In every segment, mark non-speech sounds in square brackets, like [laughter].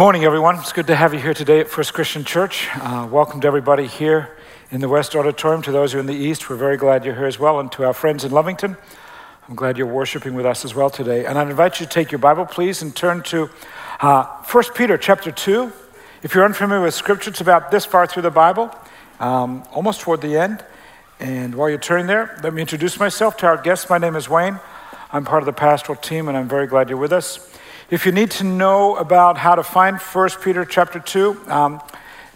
morning, everyone. It's good to have you here today at First Christian Church. Uh, welcome to everybody here in the West Auditorium. To those who are in the East, we're very glad you're here as well. And to our friends in Lovington, I'm glad you're worshiping with us as well today. And I invite you to take your Bible, please, and turn to uh, 1 Peter chapter 2. If you're unfamiliar with Scripture, it's about this far through the Bible, um, almost toward the end. And while you're turning there, let me introduce myself to our guests. My name is Wayne. I'm part of the pastoral team, and I'm very glad you're with us. If you need to know about how to find 1 Peter chapter 2, um,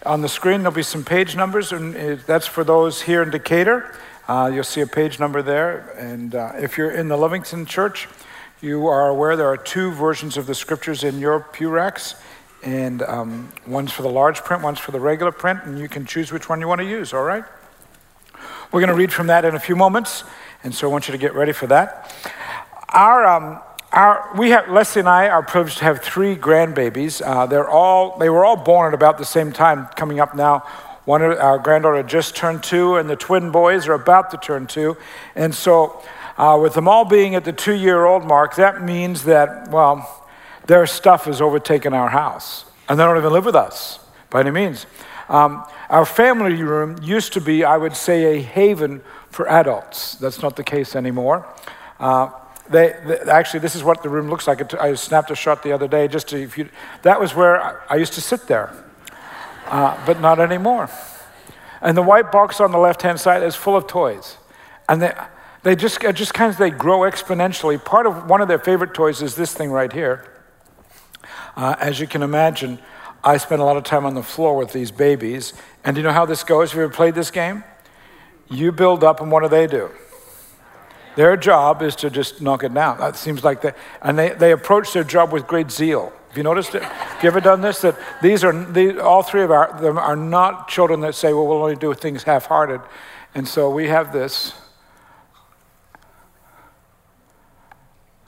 on the screen there'll be some page numbers, and that's for those here in Decatur. Uh, you'll see a page number there. And uh, if you're in the Lovington Church, you are aware there are two versions of the scriptures in your pew racks, and um, one's for the large print, one's for the regular print, and you can choose which one you want to use, all right? We're going to read from that in a few moments, and so I want you to get ready for that. Our um, our, we have, Leslie and I are privileged to have three grandbabies. Uh, they're all, they were all born at about the same time, coming up now. One, of our granddaughter just turned two, and the twin boys are about to turn two. And so, uh, with them all being at the two year old mark, that means that, well, their stuff has overtaken our house. And they don't even live with us by any means. Um, our family room used to be, I would say, a haven for adults. That's not the case anymore. Uh, they, they, actually, this is what the room looks like. I snapped a shot the other day just to, if you, that was where I, I used to sit there, uh, but not anymore. And the white box on the left hand side is full of toys. And they, they just, just kind of, they grow exponentially. Part of one of their favorite toys is this thing right here. Uh, as you can imagine, I spend a lot of time on the floor with these babies. And do you know how this goes? Have you ever played this game? You build up, and what do they do? Their job is to just knock it down. That seems like they, and they, they approach their job with great zeal. Have you noticed it? Have you ever done this? That these are, these, all three of our, them are not children that say, well, we'll only do things half hearted. And so we have this.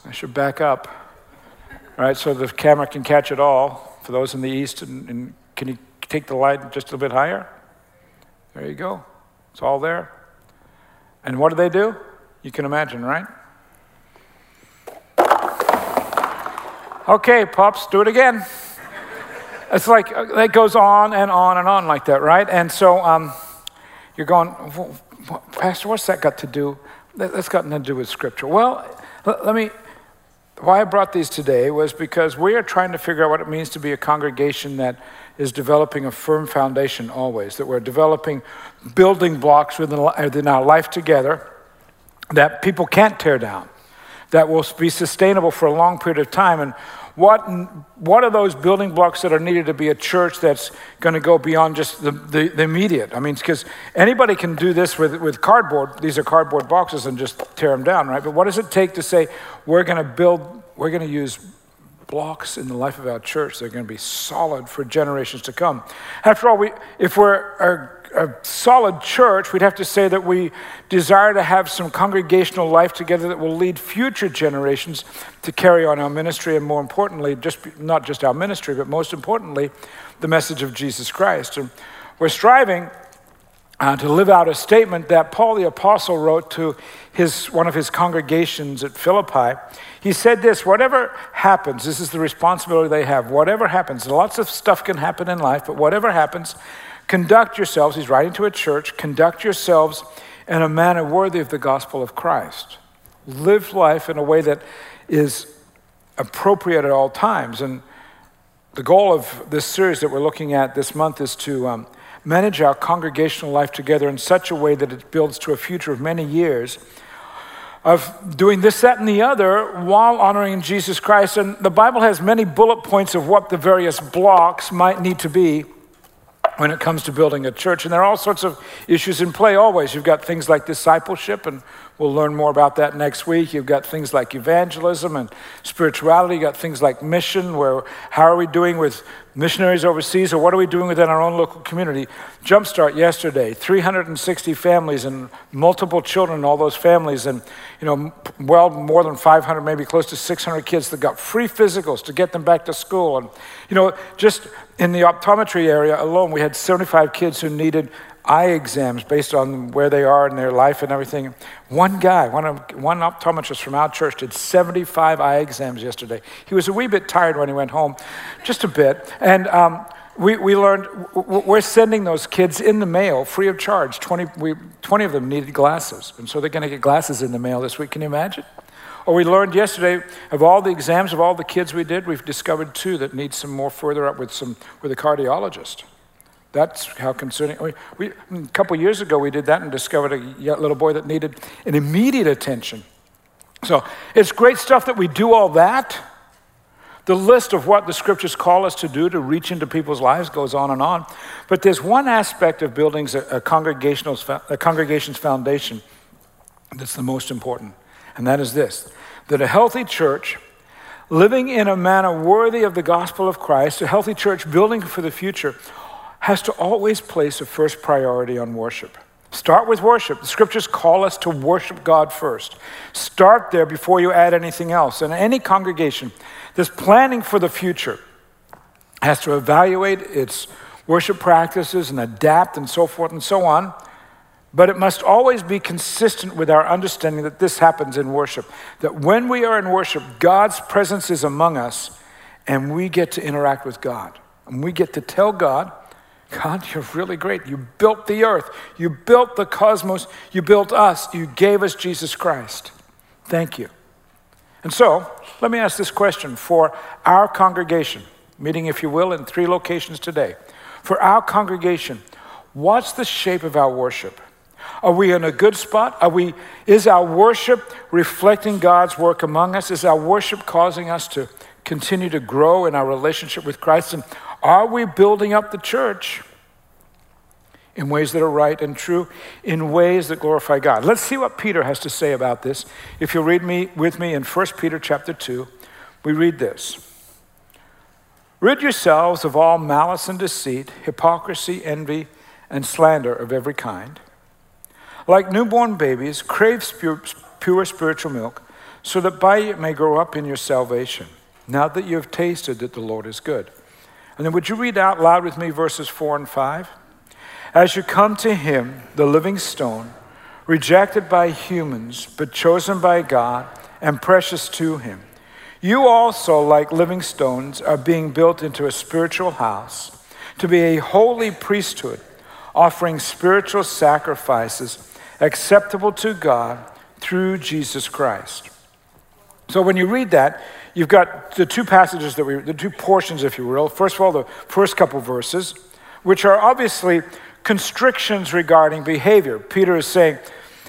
I should back up, right, so the camera can catch it all for those in the east. And, and can you take the light just a little bit higher? There you go. It's all there. And what do they do? You can imagine, right? Okay, Pops, do it again. It's like, uh, it goes on and on and on like that, right? And so um, you're going, Pastor, what's that got to do? That's got nothing to do with Scripture. Well, let me, why I brought these today was because we are trying to figure out what it means to be a congregation that is developing a firm foundation always, that we're developing building blocks within our life together that people can't tear down, that will be sustainable for a long period of time. And what, what are those building blocks that are needed to be a church that's going to go beyond just the, the, the immediate? I mean, because anybody can do this with, with cardboard. These are cardboard boxes and just tear them down, right? But what does it take to say we're going to build, we're going to use blocks in the life of our church that are going to be solid for generations to come? After all, we, if we're a solid church, we'd have to say that we desire to have some congregational life together that will lead future generations to carry on our ministry, and more importantly, just not just our ministry, but most importantly, the message of Jesus Christ. And we're striving uh, to live out a statement that Paul the Apostle wrote to his, one of his congregations at Philippi. He said this whatever happens, this is the responsibility they have, whatever happens, lots of stuff can happen in life, but whatever happens, Conduct yourselves, he's writing to a church, conduct yourselves in a manner worthy of the gospel of Christ. Live life in a way that is appropriate at all times. And the goal of this series that we're looking at this month is to um, manage our congregational life together in such a way that it builds to a future of many years of doing this, that, and the other while honoring Jesus Christ. And the Bible has many bullet points of what the various blocks might need to be when it comes to building a church. And there are all sorts of issues in play always. You've got things like discipleship, and we'll learn more about that next week. You've got things like evangelism and spirituality. You've got things like mission, where how are we doing with missionaries overseas, or what are we doing within our own local community? Jumpstart yesterday, 360 families and multiple children all those families, and you know, well, more than 500, maybe close to 600 kids that got free physicals to get them back to school. And you know, just in the optometry area alone, we had 75 kids who needed eye exams based on where they are in their life and everything. One guy, one, one optometrist from our church, did 75 eye exams yesterday. He was a wee bit tired when he went home, just a bit. And um, we, we learned we're sending those kids in the mail free of charge. 20, we, 20 of them needed glasses, and so they're going to get glasses in the mail this week. Can you imagine? Or we learned yesterday of all the exams of all the kids we did, we've discovered two that need some more further up with some with a cardiologist. That's how concerning. We, we, a couple years ago, we did that and discovered a little boy that needed an immediate attention. So it's great stuff that we do all that. The list of what the scriptures call us to do to reach into people's lives goes on and on. But there's one aspect of building a, a, a congregation's foundation that's the most important, and that is this that a healthy church living in a manner worthy of the gospel of Christ, a healthy church building for the future, has to always place a first priority on worship. Start with worship. The scriptures call us to worship God first. Start there before you add anything else. And any congregation that's planning for the future has to evaluate its worship practices and adapt and so forth and so on. But it must always be consistent with our understanding that this happens in worship. That when we are in worship, God's presence is among us and we get to interact with God. And we get to tell God, God, you're really great. You built the earth, you built the cosmos, you built us, you gave us Jesus Christ. Thank you. And so, let me ask this question for our congregation, meeting, if you will, in three locations today. For our congregation, what's the shape of our worship? Are we in a good spot? Are we, is our worship reflecting God's work among us? Is our worship causing us to continue to grow in our relationship with Christ? And are we building up the church in ways that are right and true, in ways that glorify God? Let's see what Peter has to say about this. If you'll read me with me in 1 Peter chapter 2, we read this. Rid yourselves of all malice and deceit, hypocrisy, envy, and slander of every kind. Like newborn babies, crave pure spiritual milk, so that by it may grow up in your salvation, now that you have tasted that the Lord is good. And then would you read out loud with me verses 4 and 5? As you come to him, the living stone, rejected by humans, but chosen by God and precious to him, you also, like living stones, are being built into a spiritual house to be a holy priesthood, offering spiritual sacrifices acceptable to God through Jesus Christ. So when you read that, you've got the two passages that we, the two portions, if you will. First of all, the first couple verses, which are obviously constrictions regarding behavior. Peter is saying,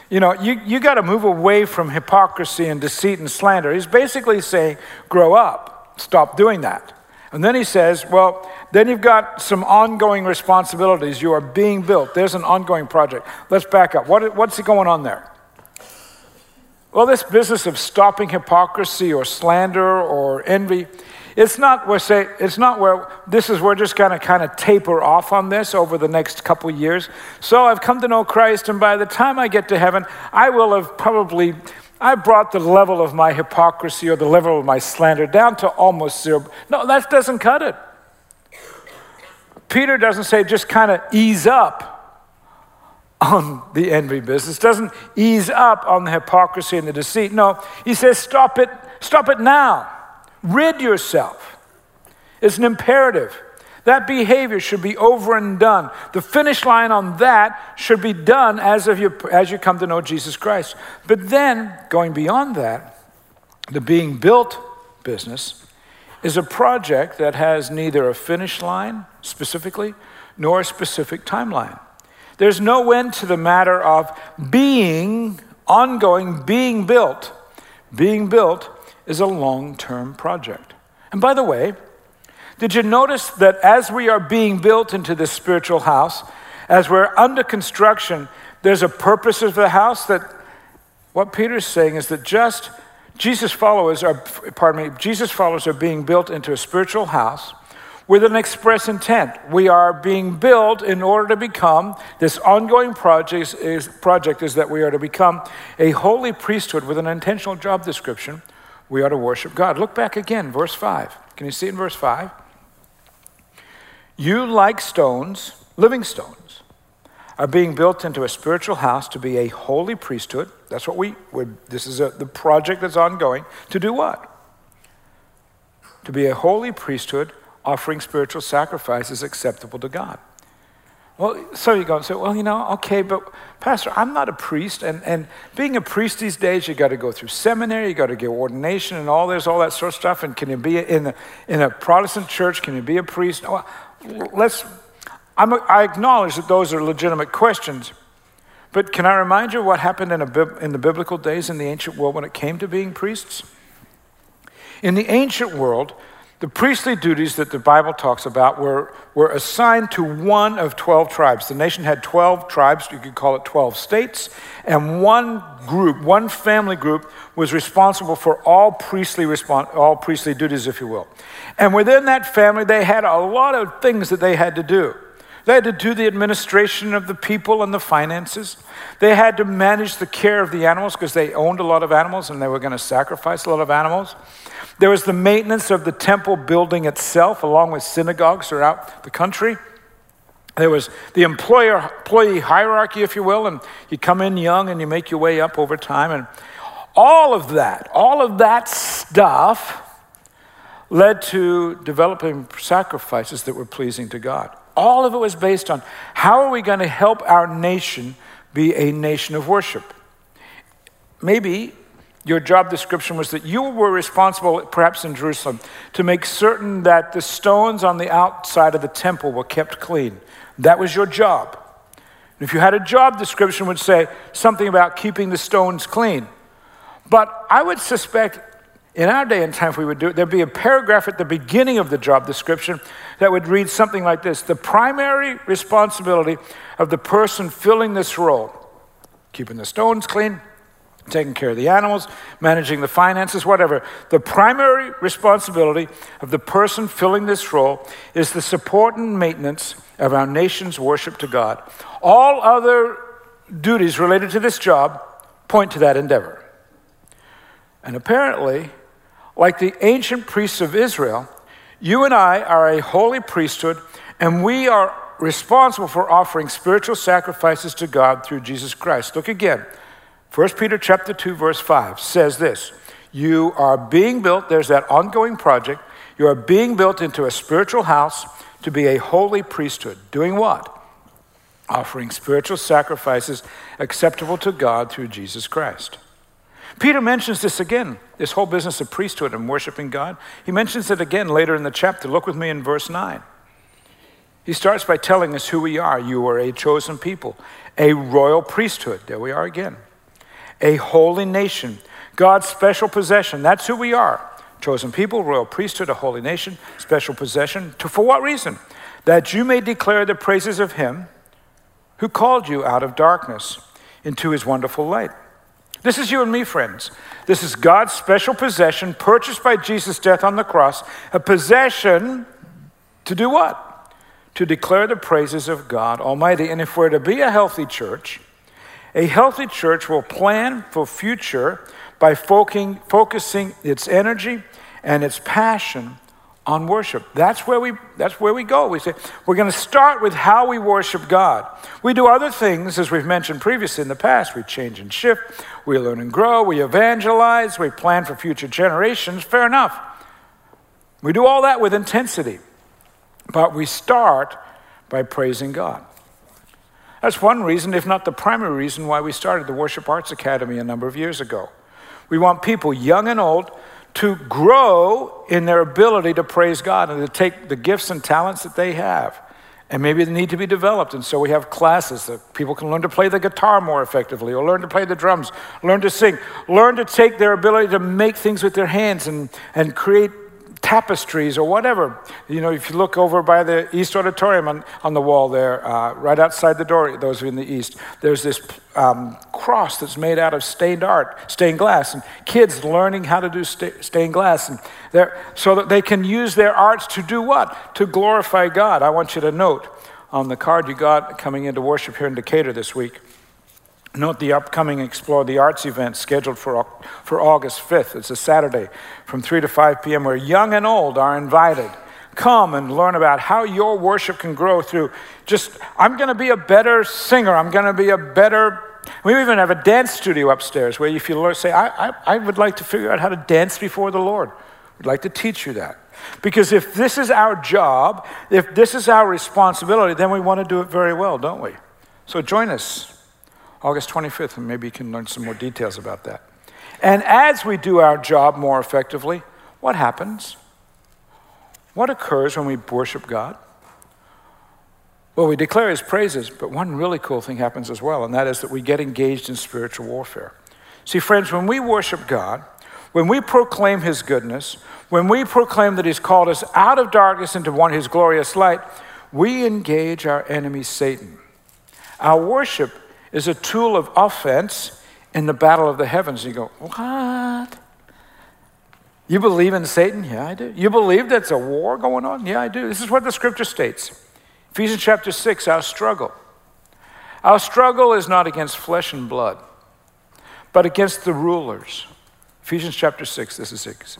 you know, you, you got to move away from hypocrisy and deceit and slander. He's basically saying, grow up, stop doing that. And then he says, well, then you've got some ongoing responsibilities. You are being built. There's an ongoing project. Let's back up. What, what's going on there? Well, this business of stopping hypocrisy or slander or envy, it's not where say it's not where this is we're just gonna kind of taper off on this over the next couple years. So I've come to know Christ, and by the time I get to heaven, I will have probably I brought the level of my hypocrisy or the level of my slander down to almost zero. No, that doesn't cut it. Peter doesn't say just kind of ease up on the envy business, doesn't ease up on the hypocrisy and the deceit. No, he says, stop it, stop it now. Rid yourself. It's an imperative. That behavior should be over and done. The finish line on that should be done as, of you, as you come to know Jesus Christ. But then, going beyond that, the being built business is a project that has neither a finish line specifically nor a specific timeline. There's no end to the matter of being ongoing, being built. Being built is a long term project. And by the way, did you notice that as we are being built into this spiritual house, as we're under construction, there's a purpose of the house that what Peter's saying is that just Jesus followers are, pardon me, Jesus followers are being built into a spiritual house with an express intent. We are being built in order to become, this ongoing project is, project is that we are to become a holy priesthood with an intentional job description. We are to worship God. Look back again, verse 5. Can you see in verse 5? You, like stones, living stones, are being built into a spiritual house to be a holy priesthood. That's what we, would, this is a, the project that's ongoing. To do what? To be a holy priesthood offering spiritual sacrifices acceptable to God. Well, so you go and say, well, you know, okay, but Pastor, I'm not a priest. And, and being a priest these days, you got to go through seminary, you got to get ordination and all this, all that sort of stuff. And can you be in a, in a Protestant church? Can you be a priest? Well, let's, I'm a, i acknowledge that those are legitimate questions. But can I remind you what happened in, a, in the biblical days in the ancient world when it came to being priests? In the ancient world, the priestly duties that the Bible talks about were, were assigned to one of 12 tribes. The nation had 12 tribes, you could call it 12 states, and one group, one family group, was responsible for all priestly, respons- all priestly duties, if you will. And within that family, they had a lot of things that they had to do. They had to do the administration of the people and the finances. They had to manage the care of the animals because they owned a lot of animals and they were going to sacrifice a lot of animals. There was the maintenance of the temple building itself, along with synagogues throughout the country. There was the employer employee hierarchy, if you will, and you come in young and you make your way up over time. And all of that, all of that stuff led to developing sacrifices that were pleasing to God. All of it was based on how are we going to help our nation be a nation of worship? Maybe your job description was that you were responsible, perhaps in Jerusalem, to make certain that the stones on the outside of the temple were kept clean. That was your job. If you had a job description, would say something about keeping the stones clean. But I would suspect in our day and time, if we would do it, there'd be a paragraph at the beginning of the job description that would read something like this The primary responsibility of the person filling this role, keeping the stones clean, taking care of the animals, managing the finances, whatever. The primary responsibility of the person filling this role is the support and maintenance of our nation's worship to God. All other duties related to this job point to that endeavor. And apparently, like the ancient priests of Israel, you and I are a holy priesthood, and we are responsible for offering spiritual sacrifices to God through Jesus Christ. Look again. 1 Peter chapter 2 verse 5 says this, you are being built, there's that ongoing project, you are being built into a spiritual house to be a holy priesthood. Doing what? Offering spiritual sacrifices acceptable to God through Jesus Christ. Peter mentions this again, this whole business of priesthood and worshiping God. He mentions it again later in the chapter. Look with me in verse 9. He starts by telling us who we are. You are a chosen people, a royal priesthood. There we are again a holy nation, God's special possession. That's who we are. Chosen people, royal priesthood, a holy nation, special possession. To, for what reason? That you may declare the praises of him who called you out of darkness into his wonderful light. This is you and me, friends. This is God's special possession purchased by Jesus' death on the cross, a possession to do what? To declare the praises of God Almighty. And if we're to be a healthy church, a healthy church will plan for future by focusing its energy and its passion on worship. That's where we that's where we go. We say we're going to start with how we worship God. We do other things as we've mentioned previously in the past. We change and shift, we learn and grow, we evangelize, we plan for future generations. Fair enough. We do all that with intensity. But we start by praising God. That's one reason, if not the primary reason, why we started the Worship Arts Academy a number of years ago. We want people, young and old, to grow in their ability to praise God and to take the gifts and talents that they have. And maybe they need to be developed. And so we have classes that people can learn to play the guitar more effectively, or learn to play the drums, learn to sing, learn to take their ability to make things with their hands and, and create tapestries or whatever. You know, if you look over by the East Auditorium on, on the wall there, uh, right outside the door, those in the East, there's this um, cross that's made out of stained art, stained glass, and kids learning how to do sta- stained glass, and so that they can use their arts to do what? To glorify God. I want you to note on the card you got coming into worship here in Decatur this week. Note the upcoming Explore the Arts event scheduled for, for August 5th. It's a Saturday from 3 to 5 p.m., where young and old are invited. come and learn about how your worship can grow through just, I'm going to be a better singer. I'm going to be a better. We even have a dance studio upstairs where if you learn, say, I, I, I would like to figure out how to dance before the Lord. We'd like to teach you that. Because if this is our job, if this is our responsibility, then we want to do it very well, don't we? So join us August 25th, and maybe you can learn some more details about that. And as we do our job more effectively, what happens? What occurs when we worship God? Well, we declare his praises, but one really cool thing happens as well, and that is that we get engaged in spiritual warfare. See, friends, when we worship God, when we proclaim his goodness, when we proclaim that he's called us out of darkness into one his glorious light, we engage our enemy Satan. Our worship is a tool of offense in the battle of the heavens. You go, what? You believe in Satan? Yeah, I do. You believe that's a war going on? Yeah, I do. This is what the scripture states. Ephesians chapter 6, our struggle. Our struggle is not against flesh and blood, but against the rulers. Ephesians chapter 6, this is 6.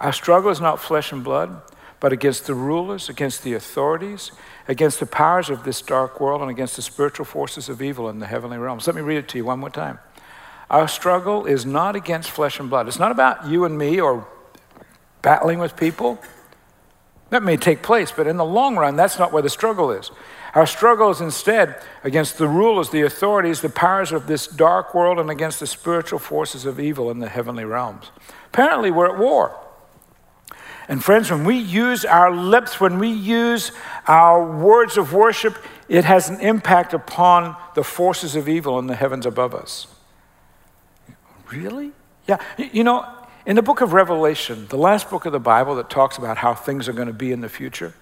Our struggle is not flesh and blood, but against the rulers, against the authorities, against the powers of this dark world, and against the spiritual forces of evil in the heavenly realms. Let me read it to you one more time. Our struggle is not against flesh and blood. It's not about you and me or battling with people. That may take place, but in the long run, that's not where the struggle is. Our struggle is instead against the rulers, the authorities, the powers of this dark world, and against the spiritual forces of evil in the heavenly realms. Apparently, we're at war. And friends, when we use our lips, when we use our words of worship, it has an impact upon the forces of evil in the heavens above us. Really? Yeah. You know, in the book of Revelation, the last book of the Bible that talks about how things are going to be in the future,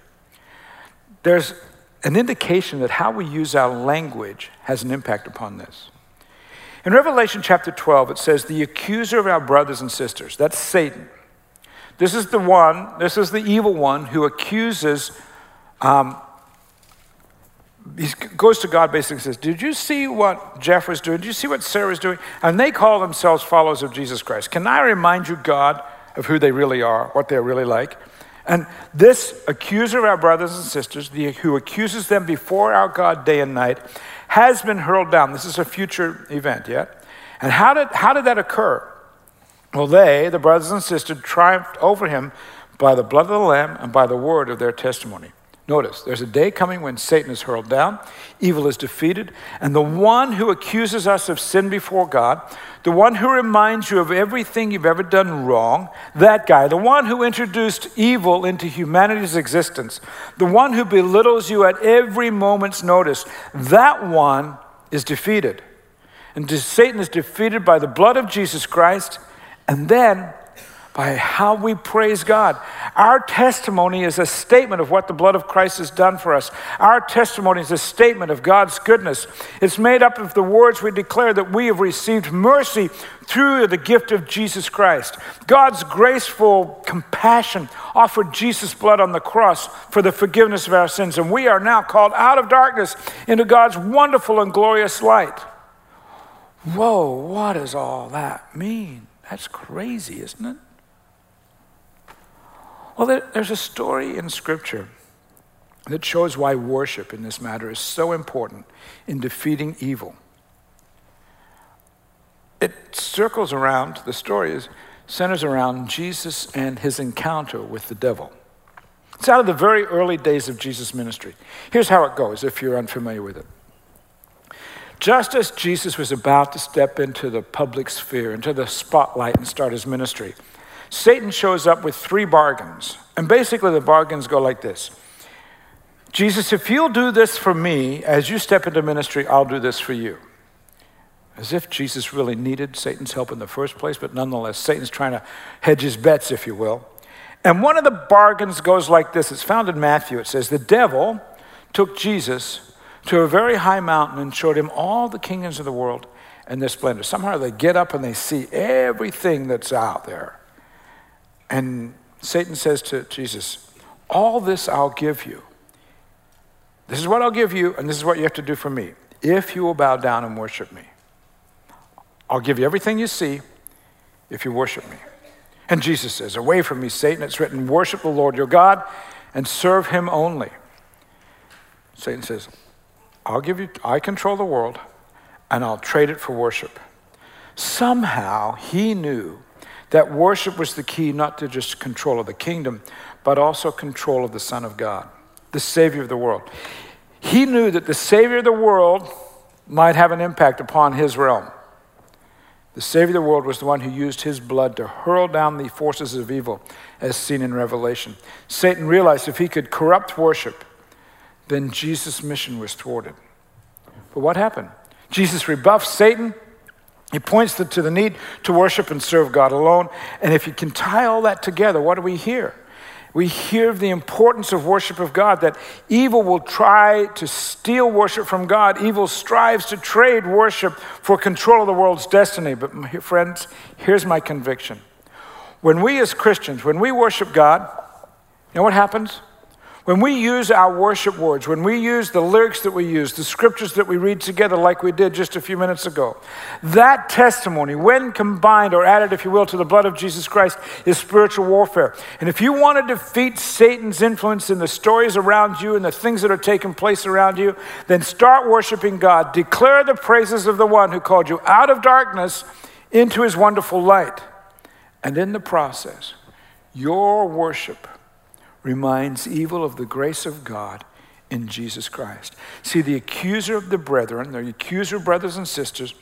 there's an indication that how we use our language has an impact upon this. In Revelation chapter 12, it says, The accuser of our brothers and sisters, that's Satan this is the one, this is the evil one who accuses, um, he goes to God basically says, Did you see what Jeff was doing? Did you see what Sarah was doing? And they call themselves followers of Jesus Christ. Can I remind you, God, of who they really are, what they're really like? And this accuser of our brothers and sisters, the, who accuses them before our God day and night, has been hurled down. This is a future event, yeah? And how did, how did that occur? Well, they, the brothers and sisters, triumphed over him by the blood of the Lamb and by the word of their testimony. Notice, there's a day coming when Satan is hurled down, evil is defeated, and the one who accuses us of sin before God, the one who reminds you of everything you've ever done wrong, that guy, the one who introduced evil into humanity's existence, the one who belittles you at every moment's notice, that one is defeated. And Satan is defeated by the blood of Jesus Christ and then by how we praise God. Our testimony is a statement of what the blood of Christ has done for us. Our testimony is a statement of God's goodness. It's made up of the words we declare that we have received mercy through the gift of Jesus Christ. God's graceful compassion offered Jesus' blood on the cross for the forgiveness of our sins, and we are now called out of darkness into God's wonderful and glorious light. Whoa, what does all that mean? That's crazy, isn't it? Well, there, there's a story in Scripture that shows why worship in this matter is so important in defeating evil. It circles around, the story is, centers around Jesus and his encounter with the devil. It's out of the very early days of Jesus' ministry. Here's how it goes if you're unfamiliar with it. Just as Jesus was about to step into the public sphere, into the spotlight, and start his ministry, Satan shows up with three bargains. And basically, the bargains go like this Jesus, if you'll do this for me, as you step into ministry, I'll do this for you. As if Jesus really needed Satan's help in the first place, but nonetheless, Satan's trying to hedge his bets, if you will. And one of the bargains goes like this it's found in Matthew. It says, The devil took Jesus to a very high mountain and showed him all the kingdoms of the world and their splendor. Somehow they get up and they see everything that's out there. And Satan says to Jesus, All this I'll give you. This is what I'll give you, and this is what you have to do for me. If you will bow down and worship me, I'll give you everything you see if you worship me. And Jesus says, Away from me, Satan. It's written, Worship the Lord your God and serve him only. Satan says, I'll give you, I control the world, and I'll trade it for worship. Somehow he knew that worship was the key not to just control of the kingdom, but also control of the Son of God, the Savior of the world. He knew that the Savior of the world might have an impact upon his realm. The Savior of the world was the one who used his blood to hurl down the forces of evil, as seen in Revelation. Satan realized if he could corrupt worship, then Jesus' mission was thwarted. But what happened? Jesus rebuffs Satan. He points to the need to worship and serve God alone. And if you can tie all that together, what do we hear? we hear of the importance of worship of God, that evil will try to steal worship from God. Evil strives to trade worship for control of the world's destiny. But, friends, here's my conviction. When we as Christians, when we worship God, you know what happens? When we use our worship words, when we use the lyrics that we use, the scriptures that we read together, like we did just a few minutes ago, that testimony, when combined or added, if you will, to the blood of Jesus Christ, is spiritual warfare. And if you want to defeat Satan's influence in the stories around you and the things that are taking place around you, then start worshiping God. Declare the praises of the one who called you out of darkness into his wonderful light. And in the process, your worship reminds evil of the grace of God in Jesus Christ. See, the accuser of the brethren, the accuser of brothers and sisters,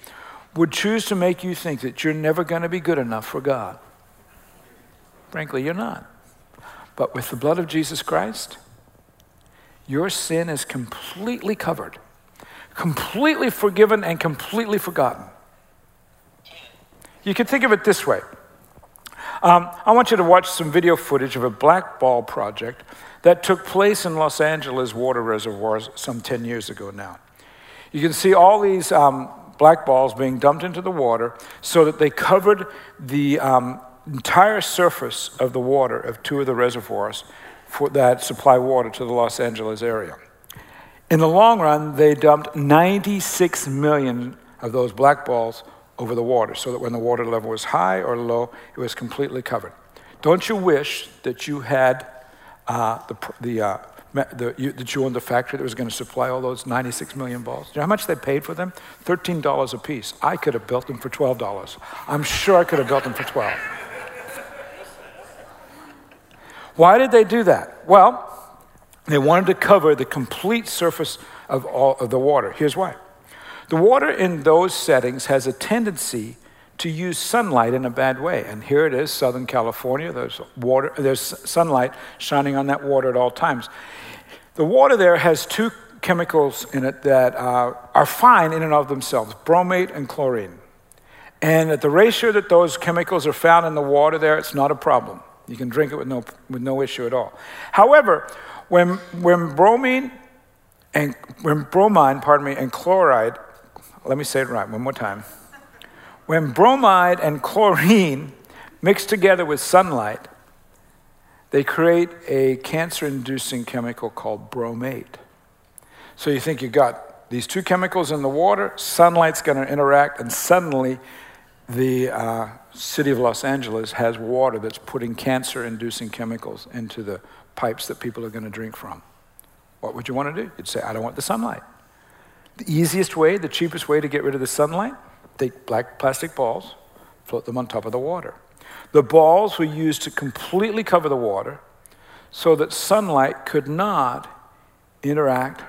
would choose to make you think that you're never going to be good enough for God. Frankly, you're not. But with the blood of Jesus Christ, your sin is completely covered, completely forgiven, and completely forgotten. You can think of it this way um, I want you to watch some video footage of a black ball project that took place in Los Angeles water reservoirs some 10 years ago now. You can see all these um, black balls being dumped into the water so that they covered the um, entire surface of the water of two of the reservoirs for, that supply water to the Los Angeles area. In the long run, they dumped 96 million of those black balls over the water so that when the water level was high or low, it was completely covered. Don't you wish that you had uh, the, the, uh, the you, that you owned the factory that was going to supply all those 96 million balls? Do you know how much they paid for them? $13 a piece. I could have built them for $12. I'm sure I could have built them for 12. Why did they do that? Well, they wanted to cover the complete surface of all of the water. Here's why. The water in those settings has a tendency to use sunlight in a bad way. And here it is, Southern California. There's water, there's sunlight shining on that water at all times. The water there has two chemicals in it that uh, are fine in and of themselves bromate and chlorine. And at the ratio that those chemicals are found in the water there, it's not a problem. You can drink it with no, with no issue at all. However, when, when bromine and when bromine, pardon me, and chloride let me say it right one more time. When bromide and chlorine [laughs] mix together with sunlight, they create a cancer inducing chemical called bromate. So you think you got these two chemicals in the water, sunlight's going to interact, and suddenly the uh, city of Los Angeles has water that's putting cancer inducing chemicals into the pipes that people are going to drink from. What would you want to do? You'd say, I don't want the sunlight. The easiest way, the cheapest way to get rid of the sunlight, take black plastic balls, float them on top of the water. The balls were used to completely cover the water so that sunlight could not interact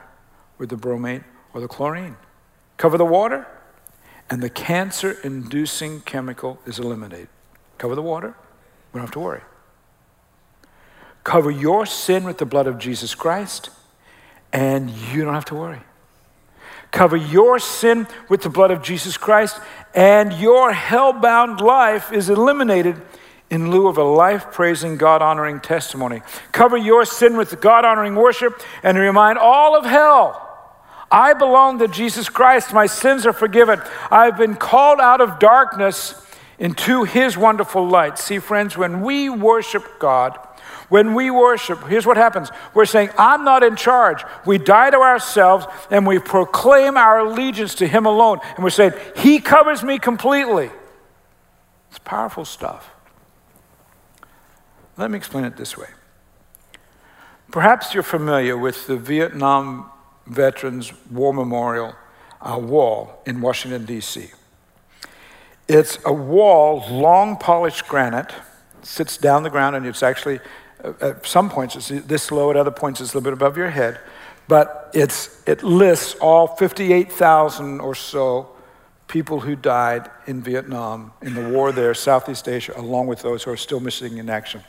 with the bromate or the chlorine. Cover the water, and the cancer inducing chemical is eliminated. Cover the water, we don't have to worry. Cover your sin with the blood of Jesus Christ, and you don't have to worry cover your sin with the blood of Jesus Christ, and your hell bound life is eliminated in lieu of a life praising, God honoring testimony. Cover your sin with God honoring worship and remind all of hell. I belong to Jesus Christ. My sins are forgiven. I've been called out of darkness into his wonderful light. See, friends, when we worship God, when we worship, here's what happens we're saying, I'm not in charge. We die to ourselves and we proclaim our allegiance to Him alone. And we're saying, He covers me completely. It's powerful stuff. Let me explain it this way Perhaps you're familiar with the Vietnam Veterans War Memorial uh, wall in Washington, D.C. It's a wall, long polished granite, sits down the ground, and it's actually, at some points, it's this low, at other points, it's a little bit above your head. But it's, it lists all 58,000 or so people who died in Vietnam in the war there, Southeast Asia, along with those who are still missing in action.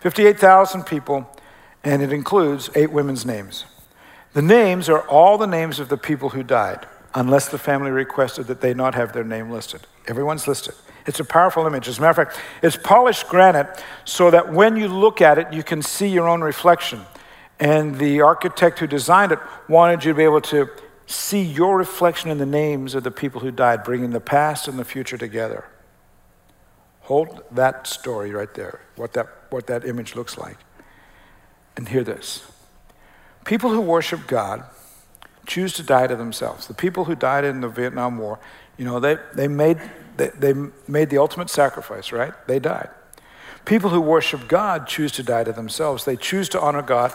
58,000 people, and it includes eight women's names. The names are all the names of the people who died, unless the family requested that they not have their name listed. Everyone's listed. It's a powerful image. As a matter of fact, it's polished granite so that when you look at it, you can see your own reflection. And the architect who designed it wanted you to be able to see your reflection in the names of the people who died, bringing the past and the future together. Hold that story right there, what that, what that image looks like. And hear this people who worship God choose to die to themselves. The people who died in the Vietnam War, you know, they, they, made, they, they made the ultimate sacrifice, right? They died. People who worship God choose to die to themselves. They choose to honor God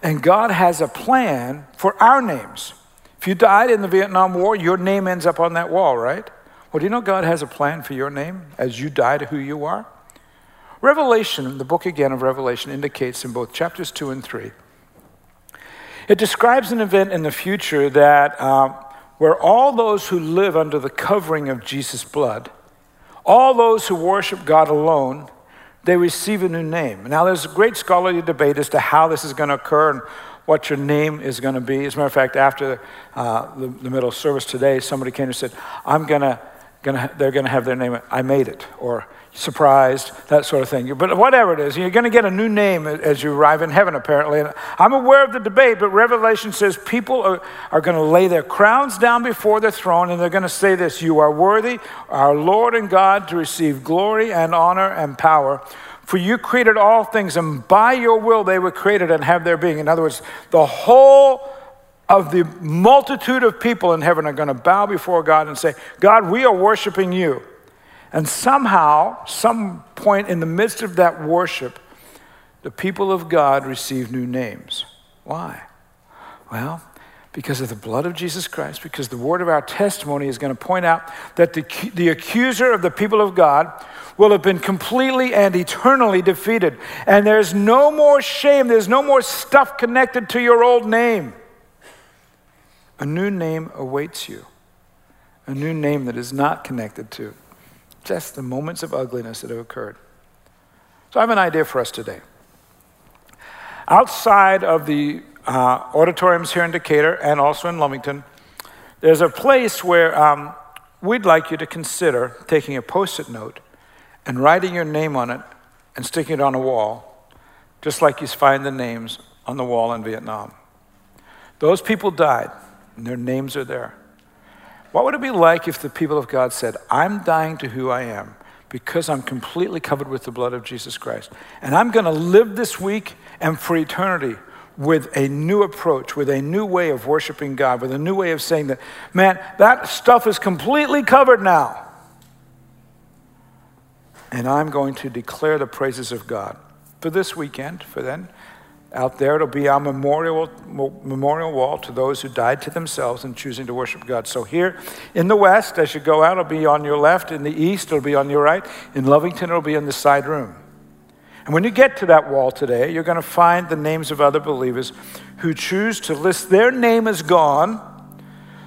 and God has a plan for our names. If you died in the Vietnam War, your name ends up on that wall, right? Well, do you know God has a plan for your name as you die to who you are? Revelation, the book again of Revelation, indicates in both chapters 2 and 3. It describes an event in the future that uh, where all those who live under the covering of Jesus' blood, all those who worship God alone, they receive a new name. Now, there's a great scholarly debate as to how this is going to occur and what your name is going to be. As a matter of fact, after uh, the, the, middle service today, somebody came and said, I'm going to, they're going to have their name, I made it, or surprised, that sort of thing. But whatever it is, you're going to get a new name as you arrive in heaven, apparently. And I'm aware of the debate, but Revelation says people are, are going to lay their crowns down before the throne and they're going to say this You are worthy, our Lord and God, to receive glory and honor and power. For you created all things, and by your will they were created and have their being. In other words, the whole of the multitude of people in heaven are going to bow before God and say, God, we are worshiping you. And somehow, some point in the midst of that worship, the people of God receive new names. Why? Well, because of the blood of Jesus Christ, because the word of our testimony is going to point out that the, the accuser of the people of God will have been completely and eternally defeated. And there's no more shame, there's no more stuff connected to your old name. A new name awaits you, a new name that is not connected to just the moments of ugliness that have occurred. So I have an idea for us today. Outside of the uh, auditoriums here in Decatur and also in Lovington, there's a place where um, we'd like you to consider taking a post it note and writing your name on it and sticking it on a wall, just like you find the names on the wall in Vietnam. Those people died, and their names are there. What would it be like if the people of God said, I'm dying to who I am because I'm completely covered with the blood of Jesus Christ, and I'm going to live this week and for eternity with a new approach, with a new way of worshiping God, with a new way of saying that, man, that stuff is completely covered now. And I'm going to declare the praises of God. For this weekend, for then, out there, it'll be our memorial, memorial wall to those who died to themselves in choosing to worship God. So, here in the west, as you go out, it'll be on your left. In the east, it'll be on your right. In Lovington, it'll be in the side room. And when you get to that wall today, you're going to find the names of other believers who choose to list their name as gone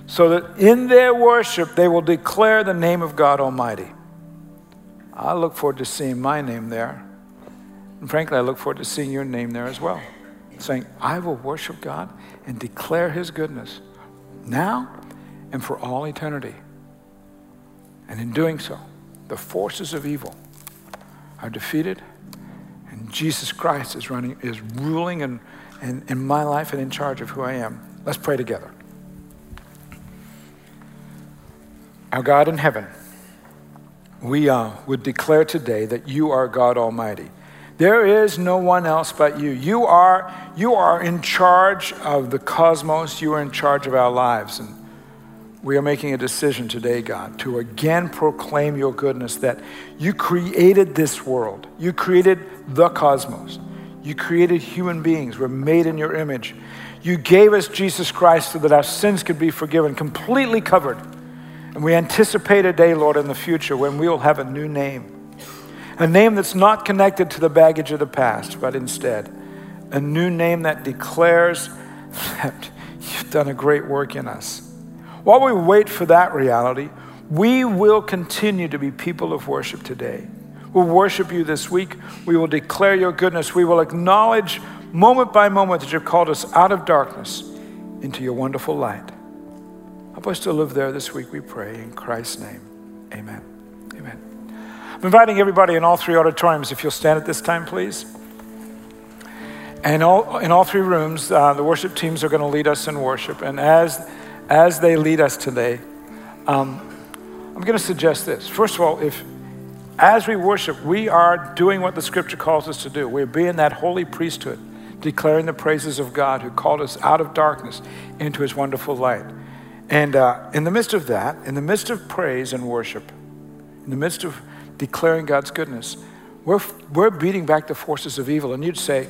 so that in their worship they will declare the name of God Almighty. I look forward to seeing my name there. And frankly, I look forward to seeing your name there as well. Saying, I will worship God and declare his goodness now and for all eternity. And in doing so, the forces of evil are defeated and Jesus Christ is running, is ruling in, in, in my life and in charge of who I am. Let's pray together. Our God in heaven, we uh, would declare today that you are God Almighty. There is no one else but you. You are, you are in charge of the cosmos. You are in charge of our lives. And we are making a decision today, God, to again proclaim your goodness that you created this world. You created the cosmos. You created human beings. We're made in your image. You gave us Jesus Christ so that our sins could be forgiven, completely covered. And we anticipate a day, Lord, in the future when we will have a new name. A name that's not connected to the baggage of the past, but instead, a new name that declares that you've done a great work in us. While we wait for that reality, we will continue to be people of worship today. We'll worship you this week. We will declare your goodness. We will acknowledge moment by moment that you've called us out of darkness into your wonderful light. Help us to live there this week, we pray. In Christ's name, amen. I'm inviting everybody in all three auditoriums, if you'll stand at this time, please. And all, in all three rooms, uh, the worship teams are going to lead us in worship. And as, as they lead us today, um, I'm going to suggest this. First of all, if as we worship, we are doing what the scripture calls us to do. We're being that holy priesthood, declaring the praises of God who called us out of darkness into his wonderful light. And uh, in the midst of that, in the midst of praise and worship, in the midst of declaring God's goodness, we're, we're beating back the forces of evil. And you'd say,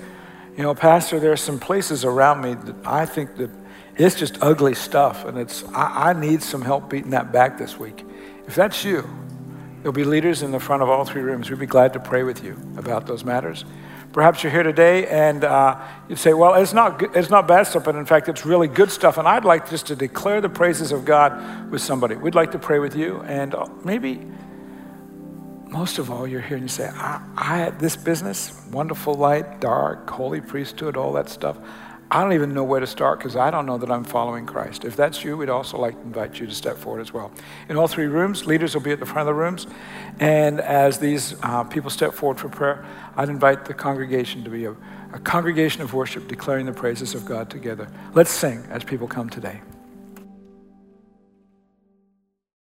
you know, Pastor, there are some places around me that I think that it's just ugly stuff, and it's I, I need some help beating that back this week. If that's you, there'll be leaders in the front of all three rooms. We'd be glad to pray with you about those matters. Perhaps you're here today and uh, you say, "Well, it's not good, it's not bad stuff, but in fact, it's really good stuff." And I'd like just to declare the praises of God with somebody. We'd like to pray with you, and uh, maybe most of all, you're here and you say, I, I this business, wonderful light, dark, holy priesthood, all that stuff. I don't even know where to start because I don't know that I'm following Christ. If that's you, we'd also like to invite you to step forward as well. In all three rooms, leaders will be at the front of the rooms. And as these uh, people step forward for prayer, I'd invite the congregation to be a, a congregation of worship declaring the praises of God together. Let's sing as people come today.